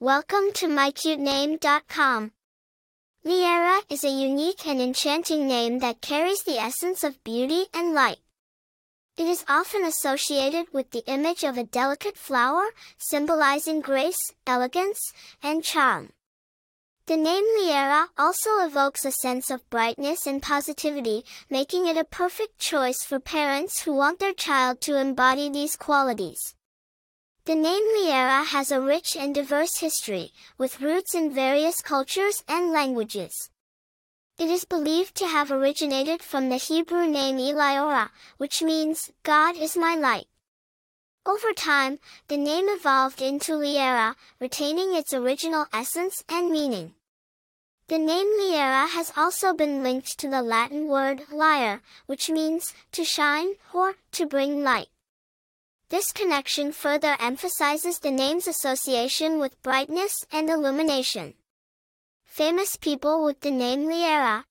Welcome to mycutename.com. Liara is a unique and enchanting name that carries the essence of beauty and light. It is often associated with the image of a delicate flower, symbolizing grace, elegance, and charm. The name Liara also evokes a sense of brightness and positivity, making it a perfect choice for parents who want their child to embody these qualities. The name Liara has a rich and diverse history, with roots in various cultures and languages. It is believed to have originated from the Hebrew name Eliora, which means, God is my light. Over time, the name evolved into Liara, retaining its original essence and meaning. The name Liara has also been linked to the Latin word lyre, which means to shine or to bring light. This connection further emphasizes the name's association with brightness and illumination. Famous people with the name Liara.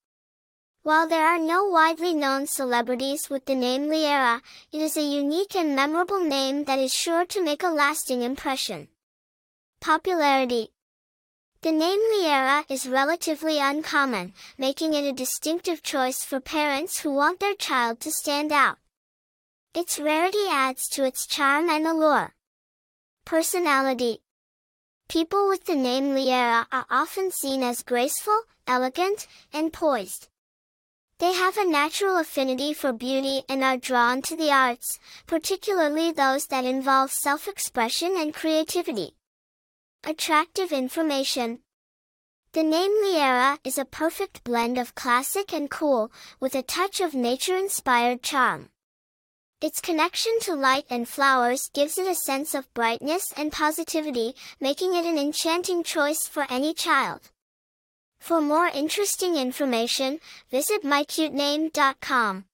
While there are no widely known celebrities with the name Liara, it is a unique and memorable name that is sure to make a lasting impression. Popularity the name Liara is relatively uncommon, making it a distinctive choice for parents who want their child to stand out. Its rarity adds to its charm and allure. Personality People with the name Liara are often seen as graceful, elegant, and poised. They have a natural affinity for beauty and are drawn to the arts, particularly those that involve self-expression and creativity. Attractive information. The name Liara is a perfect blend of classic and cool, with a touch of nature-inspired charm. Its connection to light and flowers gives it a sense of brightness and positivity, making it an enchanting choice for any child. For more interesting information, visit mycutename.com.